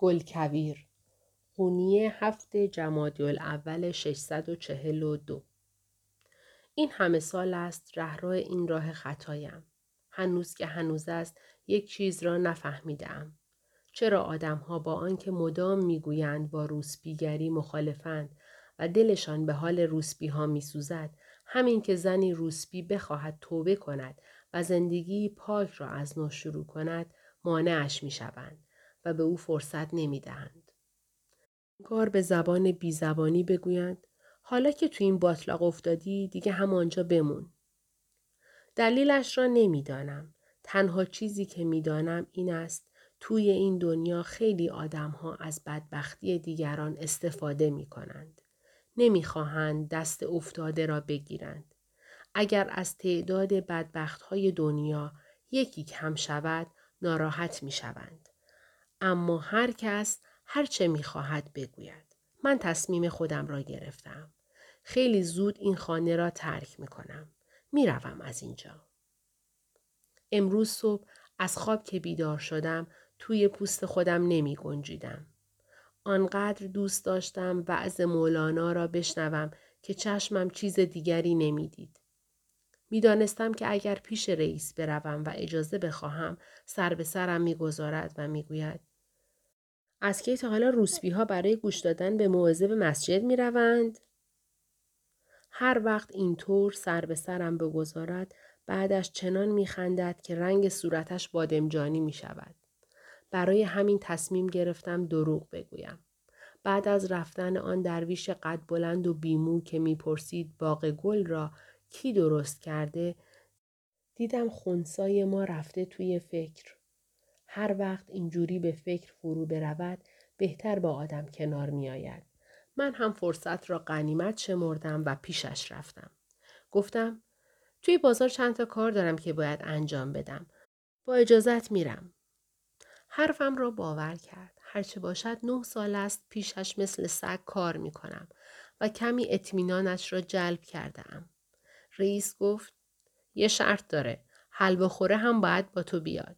گلکویر قونیه هفت جمادی الاول 642 این همه سال است رهرو این راه خطایم. هنوز که هنوز است یک چیز را نفهمیدم. چرا آدمها با آنکه مدام می‌گویند با روسپیگری مخالفند و دلشان به حال روسپی ها میسوزد همین که زنی روسپی بخواهد توبه کند و زندگی پاک را از نو شروع کند مانعش می‌شوند و به او فرصت نمی‌دهند. کار به زبان بیزبانی بگویند حالا که تو این باطلاق افتادی دیگه همانجا بمون. دلیلش را نمی‌دانم. تنها چیزی که می‌دانم این است توی این دنیا خیلی آدم ها از بدبختی دیگران استفاده می کنند. نمی خواهند دست افتاده را بگیرند. اگر از تعداد بدبخت های دنیا یکی کم شود ناراحت می شوند. اما هر کس هر چه می خواهد بگوید. من تصمیم خودم را گرفتم. خیلی زود این خانه را ترک می کنم. می روم از اینجا. امروز صبح از خواب که بیدار شدم توی پوست خودم نمی گنجیدم. آنقدر دوست داشتم وعظ مولانا را بشنوم که چشمم چیز دیگری نمی‌دید. می‌دانستم که اگر پیش رئیس بروم و اجازه بخواهم سر به سرم می‌گذارد و می‌گوید از کی تا حالا روسبی ها برای گوش دادن به موعظه به مسجد می روند؟ هر وقت اینطور سر به سرم بگذارد بعدش چنان میخندد که رنگ صورتش بادمجانی می شود. برای همین تصمیم گرفتم دروغ بگویم. بعد از رفتن آن درویش قد بلند و بیمو که می‌پرسید باغ گل را کی درست کرده دیدم خونسای ما رفته توی فکر. هر وقت اینجوری به فکر فرو برود بهتر با آدم کنار می آید. من هم فرصت را قنیمت شمردم و پیشش رفتم. گفتم توی بازار چند تا کار دارم که باید انجام بدم. با اجازت میرم. حرفم را باور کرد. هرچه باشد نه سال است پیشش مثل سگ کار می کنم و کمی اطمینانش را جلب کرده ام. رئیس گفت یه شرط داره. حلواخوره هم باید با تو بیاد.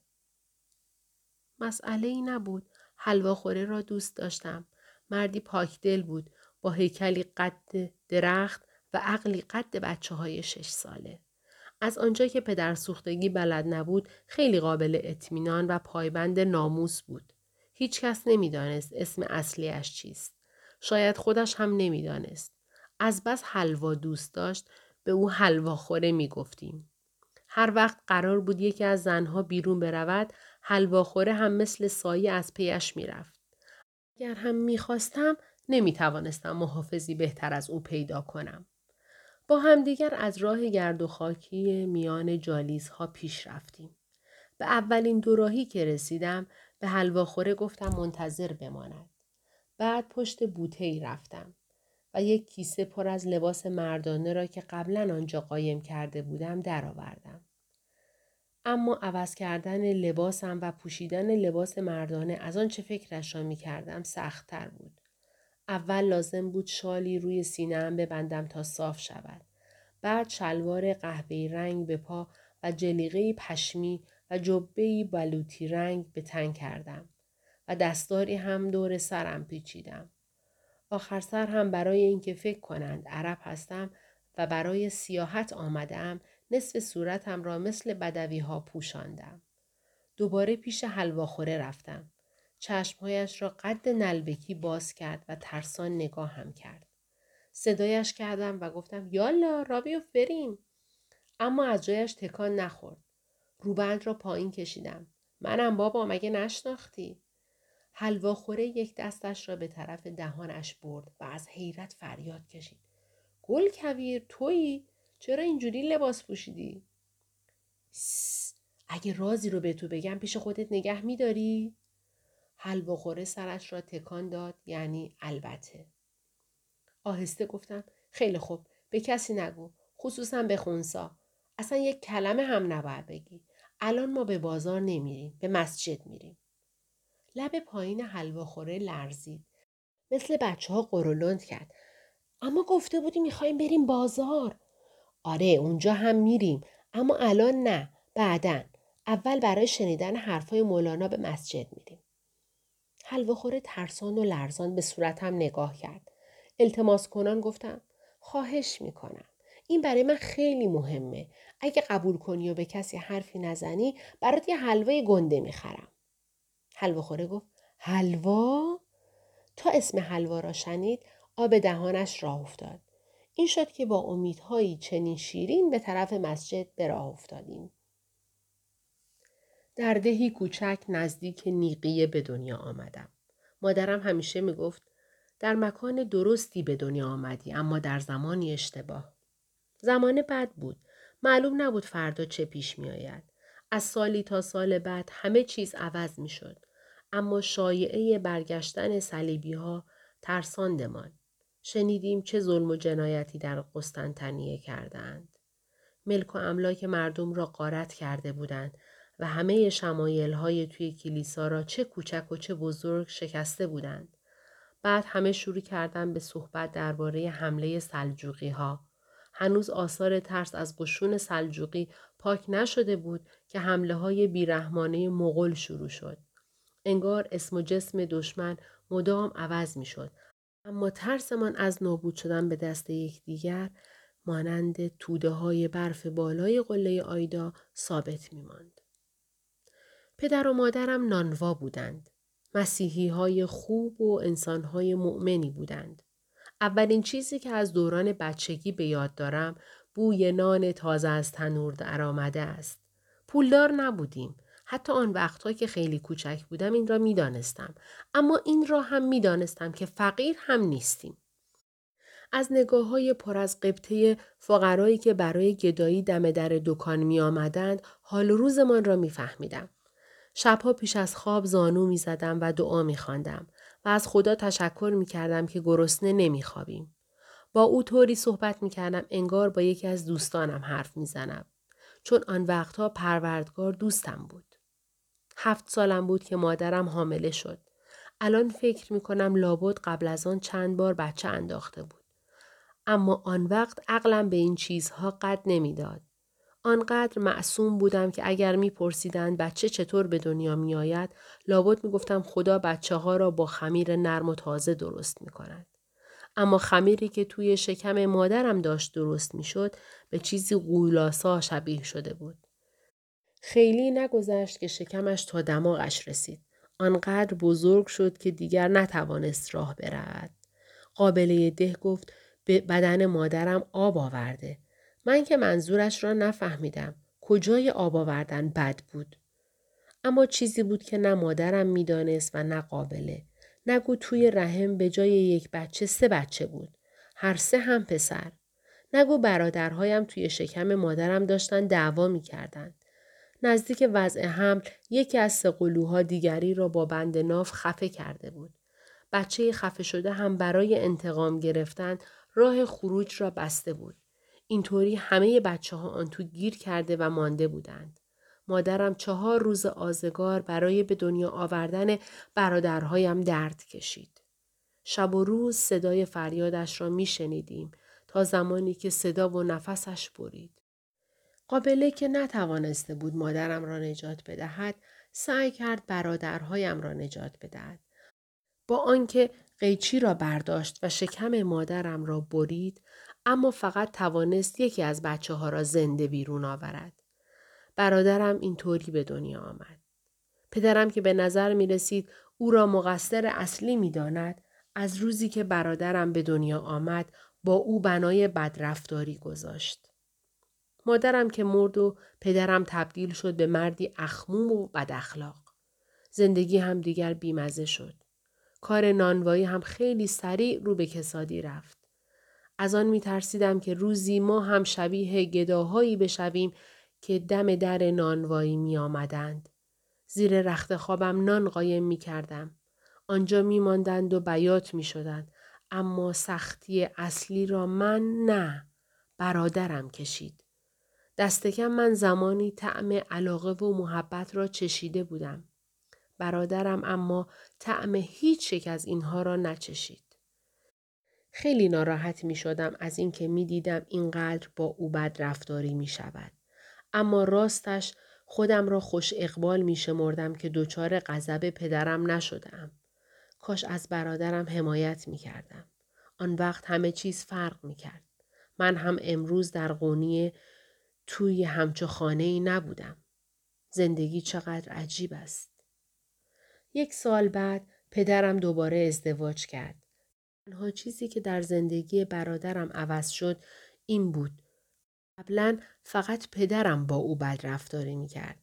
مسئله ای نبود. حلواخوره را دوست داشتم. مردی پاکدل بود با هیکلی قد درخت و عقلی قد بچه های شش ساله. از آنجا که پدر سوختگی بلد نبود خیلی قابل اطمینان و پایبند ناموس بود. هیچ کس نمی‌دانست اسم اصلیش چیست. شاید خودش هم نمی‌دانست. از بس حلوا دوست داشت به او حلوا خوره می گفتیم. هر وقت قرار بود یکی از زنها بیرون برود حلواخوره هم مثل سایه از پیش می‌رفت. اگر هم می‌خواستم نمی توانستم محافظی بهتر از او پیدا کنم. با همدیگر از راه گرد و خاکی میان جالیزها پیش رفتیم. به اولین دوراهی که رسیدم به حلواخوره گفتم منتظر بماند. بعد پشت بوته ای رفتم و یک کیسه پر از لباس مردانه را که قبلا آنجا قایم کرده بودم درآوردم. اما عوض کردن لباسم و پوشیدن لباس مردانه از آن چه فکرش را می کردم سختتر بود. اول لازم بود شالی روی سینهام ببندم تا صاف شود. بعد شلوار قهوه‌ای رنگ به پا و جلیقه پشمی و جبه بلوطی رنگ به تن کردم و دستاری هم دور سرم پیچیدم. آخر سر هم برای اینکه فکر کنند عرب هستم و برای سیاحت آمدم نصف صورتم را مثل بدوی ها پوشاندم. دوباره پیش حلواخوره رفتم. چشمهایش را قد نلبکی باز کرد و ترسان نگاه هم کرد. صدایش کردم و گفتم یالا رابیو بریم. اما از جایش تکان نخورد. روبند را پایین کشیدم. منم بابا مگه نشناختی؟ حلواخوره یک دستش را به طرف دهانش برد و از حیرت فریاد کشید. گل کویر تویی؟ چرا اینجوری لباس پوشیدی؟ اگه رازی رو به تو بگم پیش خودت نگه میداری؟ حلواخوره سرش را تکان داد یعنی البته. آهسته گفتم خیلی خوب به کسی نگو خصوصا به خونسا اصلا یک کلمه هم نباید بگی الان ما به بازار نمیریم به مسجد میریم لب پایین حلواخوره لرزید مثل بچه ها قرولند کرد اما گفته بودی می‌خوایم بریم بازار آره اونجا هم میریم اما الان نه بعدن اول برای شنیدن حرفای مولانا به مسجد میریم حلوه ترسان و لرزان به صورتم نگاه کرد. التماس کنان گفتم خواهش می‌کنم. این برای من خیلی مهمه. اگه قبول کنی و به کسی حرفی نزنی برات یه حلوه گنده می‌خرم. حلوه خوره گفت حلوا؟ تا اسم حلوا را شنید آب دهانش راه افتاد. این شد که با امیدهایی چنین شیرین به طرف مسجد به راه افتادیم. در دهی کوچک نزدیک نیقیه به دنیا آمدم. مادرم همیشه می گفت در مکان درستی به دنیا آمدی اما در زمانی اشتباه. زمان بد بود. معلوم نبود فردا چه پیش می آید. از سالی تا سال بعد همه چیز عوض می شد. اما شایعه برگشتن صلیبی ها ترساندمان. شنیدیم چه ظلم و جنایتی در قسطنطنیه کردند. ملک و املاک مردم را قارت کرده بودند و همه شمایل های توی کلیسا را چه کوچک و چه بزرگ شکسته بودند. بعد همه شروع کردن به صحبت درباره حمله سلجوقی ها. هنوز آثار ترس از قشون سلجوقی پاک نشده بود که حمله های بیرحمانه مغول شروع شد. انگار اسم و جسم دشمن مدام عوض می شد. اما ترسمان از نابود شدن به دست یکدیگر مانند توده های برف بالای قله آیدا ثابت می ماند. پدر و مادرم نانوا بودند. مسیحی های خوب و انسان های مؤمنی بودند. اولین چیزی که از دوران بچگی به یاد دارم بوی نان تازه از تنور درآمده است. پولدار نبودیم. حتی آن وقتها که خیلی کوچک بودم این را می دانستم. اما این را هم می دانستم که فقیر هم نیستیم. از نگاه های پر از قبطه فقرایی که برای گدایی دم در دکان می آمدند حال روزمان را می فهمیدم. شبها پیش از خواب زانو می زدم و دعا می خواندم و از خدا تشکر می کردم که گرسنه نمی خوابیم. با او طوری صحبت می کردم انگار با یکی از دوستانم حرف می زنم. چون آن وقتها پروردگار دوستم بود. هفت سالم بود که مادرم حامله شد. الان فکر می کنم لابد قبل از آن چند بار بچه انداخته بود. اما آن وقت عقلم به این چیزها قد نمی‌داد. آنقدر معصوم بودم که اگر میپرسیدند بچه چطور به دنیا میآید لابد می‌گفتم خدا بچه ها را با خمیر نرم و تازه درست می کند. اما خمیری که توی شکم مادرم داشت درست می‌شد به چیزی قولاسا شبیه شده بود. خیلی نگذشت که شکمش تا دماغش رسید. آنقدر بزرگ شد که دیگر نتوانست راه برود. قابله ده گفت به بدن مادرم آب آورده. من که منظورش را نفهمیدم. کجای آب آوردن بد بود. اما چیزی بود که نه مادرم می‌دانست و نه قابله. نگو توی رحم به جای یک بچه سه بچه بود. هر سه هم پسر. نگو برادرهایم توی شکم مادرم داشتن دعوا می کردن. نزدیک وضع حمل یکی از سقلوها دیگری را با بند ناف خفه کرده بود. بچه خفه شده هم برای انتقام گرفتن راه خروج را بسته بود. اینطوری همه بچه ها آن تو گیر کرده و مانده بودند. مادرم چهار روز آزگار برای به دنیا آوردن برادرهایم درد کشید. شب و روز صدای فریادش را می شنیدیم تا زمانی که صدا و نفسش برید. قابله که نتوانسته بود مادرم را نجات بدهد سعی کرد برادرهایم را نجات بدهد با آنکه قیچی را برداشت و شکم مادرم را برید اما فقط توانست یکی از بچه ها را زنده بیرون آورد. برادرم اینطوری به دنیا آمد. پدرم که به نظر می رسید او را مقصر اصلی می داند از روزی که برادرم به دنیا آمد با او بنای بدرفتاری گذاشت. مادرم که مرد و پدرم تبدیل شد به مردی اخموم و بد اخلاق. زندگی هم دیگر بیمزه شد. کار نانوایی هم خیلی سریع رو به کسادی رفت. از آن می ترسیدم که روزی ما هم شبیه گداهایی بشویم که دم در نانوایی می آمدند. زیر رخت خوابم نان قایم می کردم. آنجا می ماندند و بیات می شدند. اما سختی اصلی را من نه. برادرم کشید. دستکم من زمانی طعم علاقه و محبت را چشیده بودم. برادرم اما طعم هیچ یک از اینها را نچشید. خیلی ناراحت می شدم از اینکه می دیدم اینقدر با او بد رفتاری می شود. اما راستش خودم را خوش اقبال می شمردم که دچار غضب پدرم نشدم. کاش از برادرم حمایت می کردم. آن وقت همه چیز فرق می کرد. من هم امروز در قونیه توی همچو خانه ای نبودم. زندگی چقدر عجیب است. یک سال بعد پدرم دوباره ازدواج کرد. تنها چیزی که در زندگی برادرم عوض شد این بود. قبلا فقط پدرم با او بد رفتاری می کرد.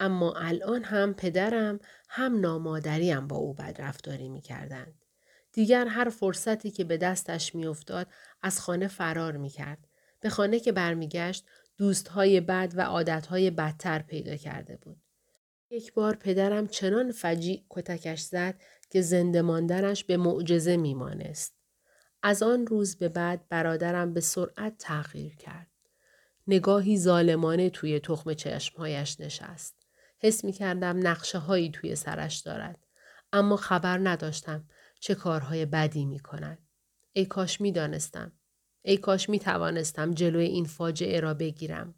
اما الان هم پدرم هم نامادریم با او بد رفتاری می کردند. دیگر هر فرصتی که به دستش میافتاد از خانه فرار می کرد. به خانه که برمیگشت دوستهای بد و عادتهای بدتر پیدا کرده بود. یک بار پدرم چنان فجیع کتکش زد که زنده ماندنش به معجزه میمانست. از آن روز به بعد برادرم به سرعت تغییر کرد. نگاهی ظالمانه توی تخم چشمهایش نشست. حس می کردم نقشه هایی توی سرش دارد. اما خبر نداشتم چه کارهای بدی می کند. ای کاش می دانستم. ای کاش می توانستم جلوی این فاجعه را بگیرم.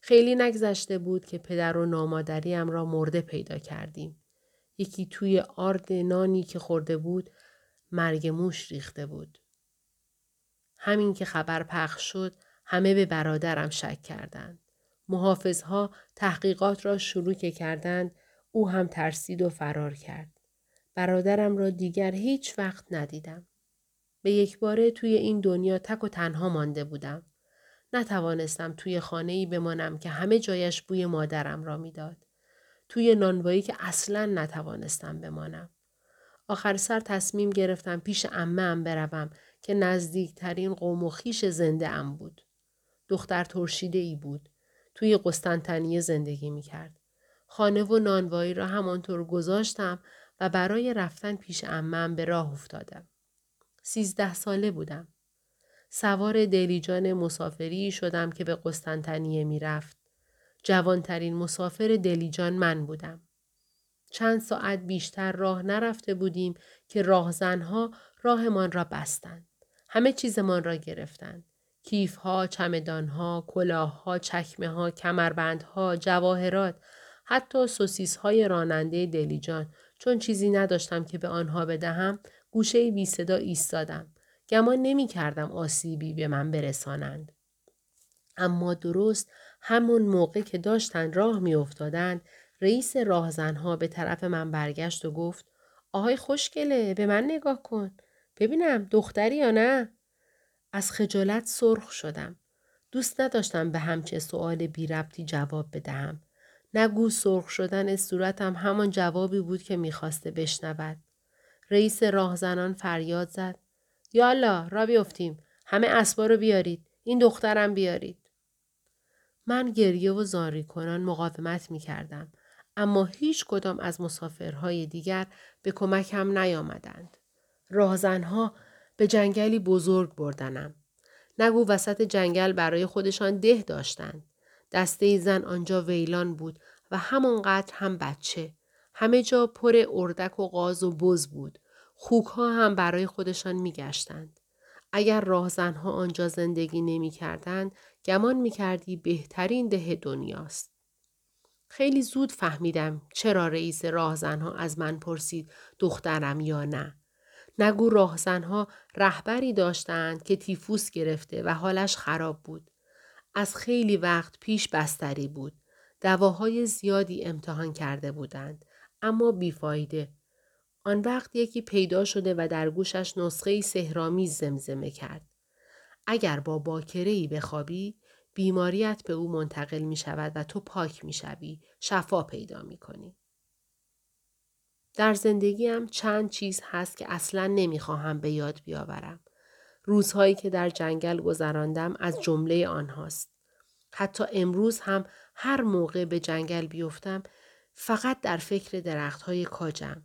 خیلی نگذشته بود که پدر و نامادریم را مرده پیدا کردیم. یکی توی آرد نانی که خورده بود مرگ موش ریخته بود. همین که خبر پخش شد همه به برادرم شک کردند. محافظها تحقیقات را شروع که کردند او هم ترسید و فرار کرد. برادرم را دیگر هیچ وقت ندیدم. به یک باره توی این دنیا تک و تنها مانده بودم. نتوانستم توی خانه ای بمانم که همه جایش بوی مادرم را می‌داد. توی نانوایی که اصلا نتوانستم بمانم. آخر سر تصمیم گرفتم پیش امه بروم که نزدیکترین قوم و خیش زنده ام بود. دختر ترشیده ای بود. توی قسطنطنیه زندگی می کرد. خانه و نانوایی را همانطور گذاشتم و برای رفتن پیش امم به راه افتادم. سیزده ساله بودم. سوار دلیجان مسافری شدم که به قسطنطنیه می رفت. جوانترین مسافر دلیجان من بودم. چند ساعت بیشتر راه نرفته بودیم که راهزنها راهمان را بستند. همه چیزمان را گرفتند. کیف ها، چمدان ها، کلاه ها، چکمه ها، کمربند ها، جواهرات، حتی سوسیس های راننده دلیجان چون چیزی نداشتم که به آنها بدهم گوشه بی صدا ایستادم. گمان نمی کردم آسیبی به من برسانند. اما درست همون موقع که داشتند راه می افتادند رئیس راهزنها به طرف من برگشت و گفت آهای خوشگله به من نگاه کن. ببینم دختری یا نه؟ از خجالت سرخ شدم. دوست نداشتم به همچه سؤال بی ربطی جواب بدهم. نگو سرخ شدن صورتم همان جوابی بود که می‌خواسته بشنود. رئیس راهزنان فریاد زد. یالا را بیفتیم. همه اسبا رو بیارید. این دخترم بیارید. من گریه و زاری کنان مقاومت می کردم. اما هیچ کدام از مسافرهای دیگر به کمکم نیامدند. راهزنها به جنگلی بزرگ بردنم. نگو وسط جنگل برای خودشان ده داشتند. دسته زن آنجا ویلان بود و همانقدر هم بچه. همه جا پر اردک و غاز و بز بود. خوک ها هم برای خودشان میگشتند. اگر راهزنها آنجا زندگی نمی کردند، گمان می کردی بهترین ده دنیاست. خیلی زود فهمیدم چرا رئیس راهزنها از من پرسید دخترم یا نه. نگو راهزنها رهبری داشتند که تیفوس گرفته و حالش خراب بود. از خیلی وقت پیش بستری بود. دواهای زیادی امتحان کرده بودند. اما بیفایده. آن وقت یکی پیدا شده و در گوشش نسخه سهرامی زمزمه کرد. اگر با باکره بخوابی بیماریت به او منتقل می شود و تو پاک می شوی. شفا پیدا می کنی. در زندگیم چند چیز هست که اصلا نمی‌خواهم به یاد بیاورم. روزهایی که در جنگل گذراندم از جمله آنهاست. حتی امروز هم هر موقع به جنگل بیفتم فقط در فکر درختهای کاجم.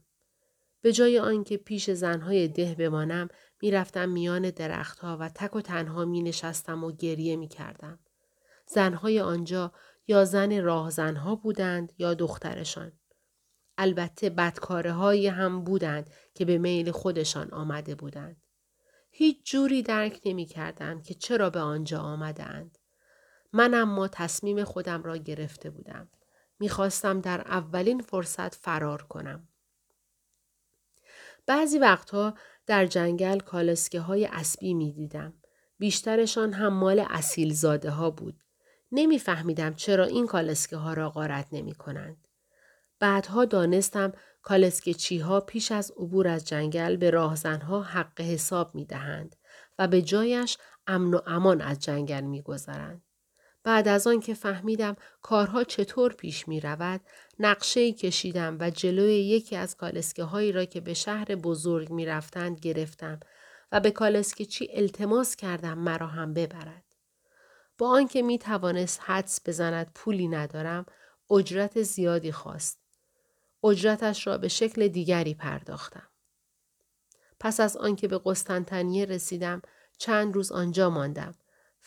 به جای آنکه پیش زنهای ده بمانم می‌رفتم میان درختها و تک و تنها می نشستم و گریه می کردم. زنهای آنجا یا زن راهزنها بودند یا دخترشان. البته بدکاره هایی هم بودند که به میل خودشان آمده بودند. هیچ جوری درک نمی کردم که چرا به آنجا آمدند. من اما تصمیم خودم را گرفته بودم. می‌خواستم در اولین فرصت فرار کنم. بعضی وقتها در جنگل کالسکه های اسبی می دیدم. بیشترشان هم مال اصیل زاده ها بود. نمیفهمیدم چرا این کالسکه ها را غارت نمی کنند. بعدها دانستم کالسکه چی ها پیش از عبور از جنگل به راهزنها حق حساب می دهند و به جایش امن و امان از جنگل می گذارند. بعد از آن که فهمیدم کارها چطور پیش می رود، نقشه کشیدم و جلوی یکی از کالسکه هایی را که به شهر بزرگ می رفتند گرفتم و به کالسکه چی التماس کردم مرا هم ببرد. با آنکه می توانست حدس بزند پولی ندارم، اجرت زیادی خواست. اجرتش را به شکل دیگری پرداختم. پس از آنکه به قسطنطنیه رسیدم چند روز آنجا ماندم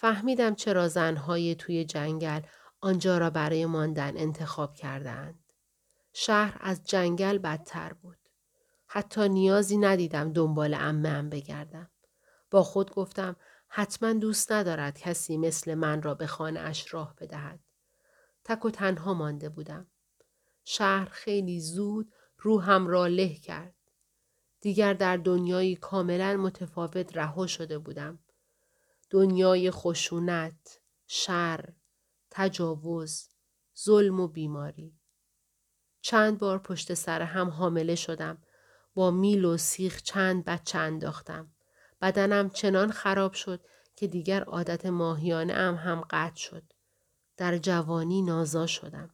فهمیدم چرا زنهای توی جنگل آنجا را برای ماندن انتخاب کردند. شهر از جنگل بدتر بود. حتی نیازی ندیدم دنبال امه بگردم. با خود گفتم حتما دوست ندارد کسی مثل من را به خانه اش راه بدهد. تک و تنها مانده بودم. شهر خیلی زود روحم را له کرد. دیگر در دنیایی کاملا متفاوت رها شده بودم. دنیای خشونت، شر، تجاوز، ظلم و بیماری. چند بار پشت سر هم حامله شدم. با میل و سیخ چند بچه انداختم. بدنم چنان خراب شد که دیگر عادت ماهیانه ام هم قطع شد. در جوانی نازا شدم.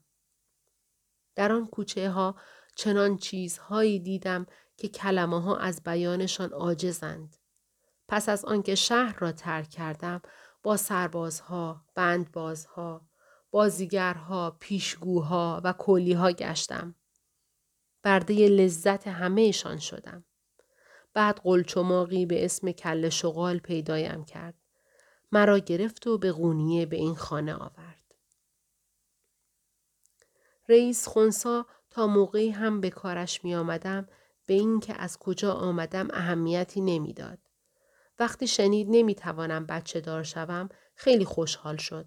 در آن کوچه ها چنان چیزهایی دیدم که کلمه ها از بیانشان عاجزند. پس از آنکه شهر را ترک کردم با سربازها، بندبازها، بازیگرها، پیشگوها و کلیها گشتم. برده لذت همهشان شدم. بعد قلچماقی به اسم کل شغال پیدایم کرد. مرا گرفت و به قونیه به این خانه آورد. رئیس خونسا تا موقعی هم به کارش می آمدم به اینکه از کجا آمدم اهمیتی نمی‌داد. وقتی شنید نمی‌توانم بچه دار شوم خیلی خوشحال شد.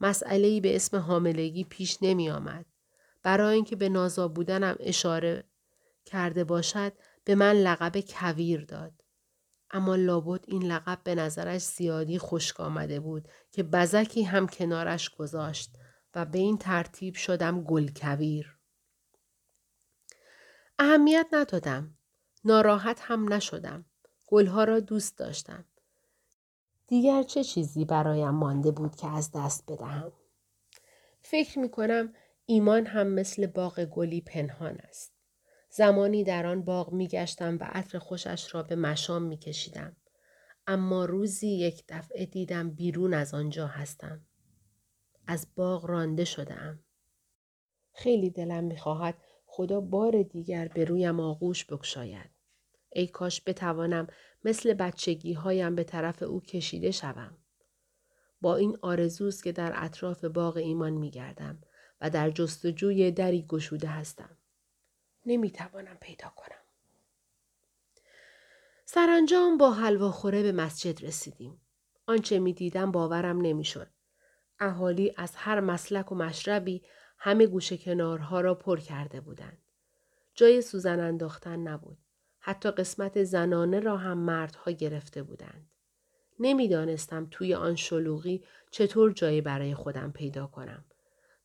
مسئله به اسم حاملگی پیش نمی آمد. برای اینکه به نازا بودنم اشاره کرده باشد به من لقب کویر داد. اما لابد این لقب به نظرش زیادی خشک آمده بود که بزکی هم کنارش گذاشت و به این ترتیب شدم گل کویر. اهمیت ندادم. ناراحت هم نشدم. گلها را دوست داشتم. دیگر چه چیزی برایم مانده بود که از دست بدهم؟ فکر می کنم ایمان هم مثل باغ گلی پنهان است. زمانی در آن باغ می گشتم و عطر خوشش را به مشام می کشیدم. اما روزی یک دفعه دیدم بیرون از آنجا هستم. از باغ رانده شدم. خیلی دلم می خواهد خدا بار دیگر به رویم آغوش بکشاید. ای کاش بتوانم مثل بچگی هایم به طرف او کشیده شوم. با این آرزوست که در اطراف باغ ایمان می گردم و در جستجوی دری گشوده هستم. نمی توانم پیدا کنم. سرانجام با حلواخوره به مسجد رسیدیم. آنچه می دیدم باورم نمی شد. اهالی از هر مسلک و مشربی همه گوشه کنارها را پر کرده بودند. جای سوزن انداختن نبود. حتی قسمت زنانه را هم مردها گرفته بودند. نمی‌دانستم توی آن شلوغی چطور جایی برای خودم پیدا کنم.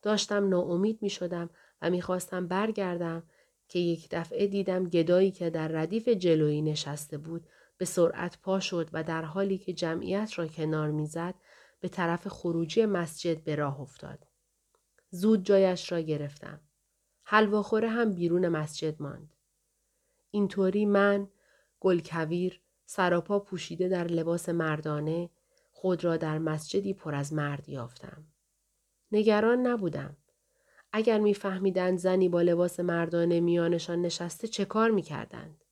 داشتم ناامید می شدم و می‌خواستم برگردم که یک دفعه دیدم گدایی که در ردیف جلویی نشسته بود به سرعت پا شد و در حالی که جمعیت را کنار می‌زد به طرف خروجی مسجد به راه افتاد. زود جایش را گرفتم. حلواخوره هم بیرون مسجد ماند. اینطوری من گلکویر سراپا پوشیده در لباس مردانه خود را در مسجدی پر از مرد یافتم. نگران نبودم. اگر میفهمیدند زنی با لباس مردانه میانشان نشسته چه کار می‌کردند؟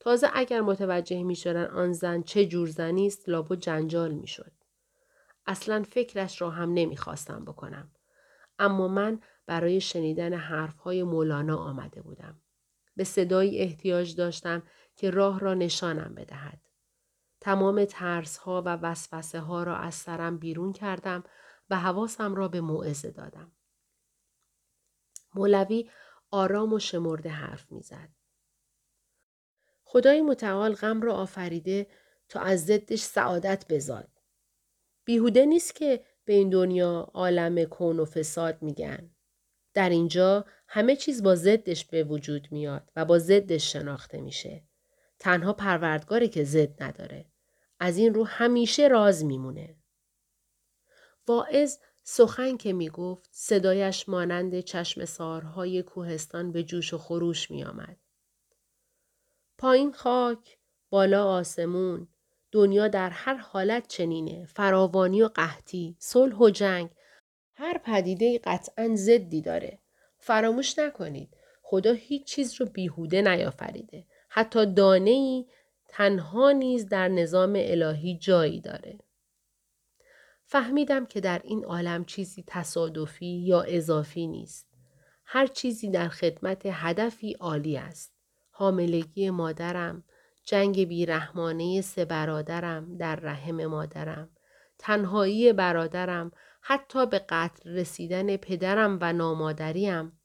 تازه اگر متوجه می‌شدند آن زن چه جور زنی است لابو جنجال می‌شد. اصلا فکرش را هم نمی‌خواستم بکنم. اما من برای شنیدن حرفهای مولانا آمده بودم. به صدایی احتیاج داشتم که راه را نشانم بدهد. تمام ترس ها و وسوسه ها را از سرم بیرون کردم و حواسم را به موعظه دادم. مولوی آرام و شمرده حرف می‌زد. خدای متعال غم را آفریده تا از ضدش سعادت بزاد. بیهوده نیست که به این دنیا عالم کون و فساد میگن. در اینجا همه چیز با ضدش به وجود میاد و با ضدش شناخته میشه. تنها پروردگاری که ضد نداره. از این رو همیشه راز میمونه. واعظ سخن که می گفت صدایش مانند چشم سارهای کوهستان به جوش و خروش می آمد. پایین خاک، بالا آسمون، دنیا در هر حالت چنینه، فراوانی و قحطی، صلح و جنگ، هر پدیده قطعا زدی داره. فراموش نکنید، خدا هیچ چیز رو بیهوده نیافریده. حتی دانه ای تنها نیز در نظام الهی جایی داره. فهمیدم که در این عالم چیزی تصادفی یا اضافی نیست. هر چیزی در خدمت هدفی عالی است. حاملگی مادرم، جنگ بیرحمانه سه برادرم در رحم مادرم، تنهایی برادرم، حتی به قتل رسیدن پدرم و نامادریم،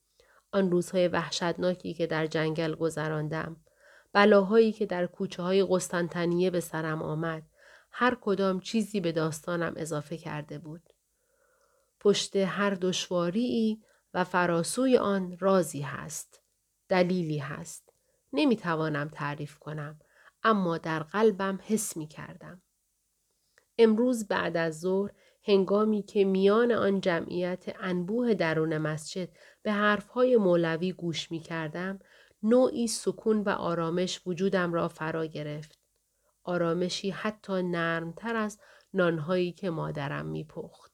آن روزهای وحشتناکی که در جنگل گذراندم، بلاهایی که در کوچه های قسطنطنیه به سرم آمد، هر کدام چیزی به داستانم اضافه کرده بود. پشت هر دشواری و فراسوی آن رازی هست. دلیلی هست. نمی توانم تعریف کنم اما در قلبم حس می کردم. امروز بعد از ظهر هنگامی که میان آن جمعیت انبوه درون مسجد به حرفهای مولوی گوش می کردم، نوعی سکون و آرامش وجودم را فرا گرفت. آرامشی حتی نرمتر از نانهایی که مادرم میپخت.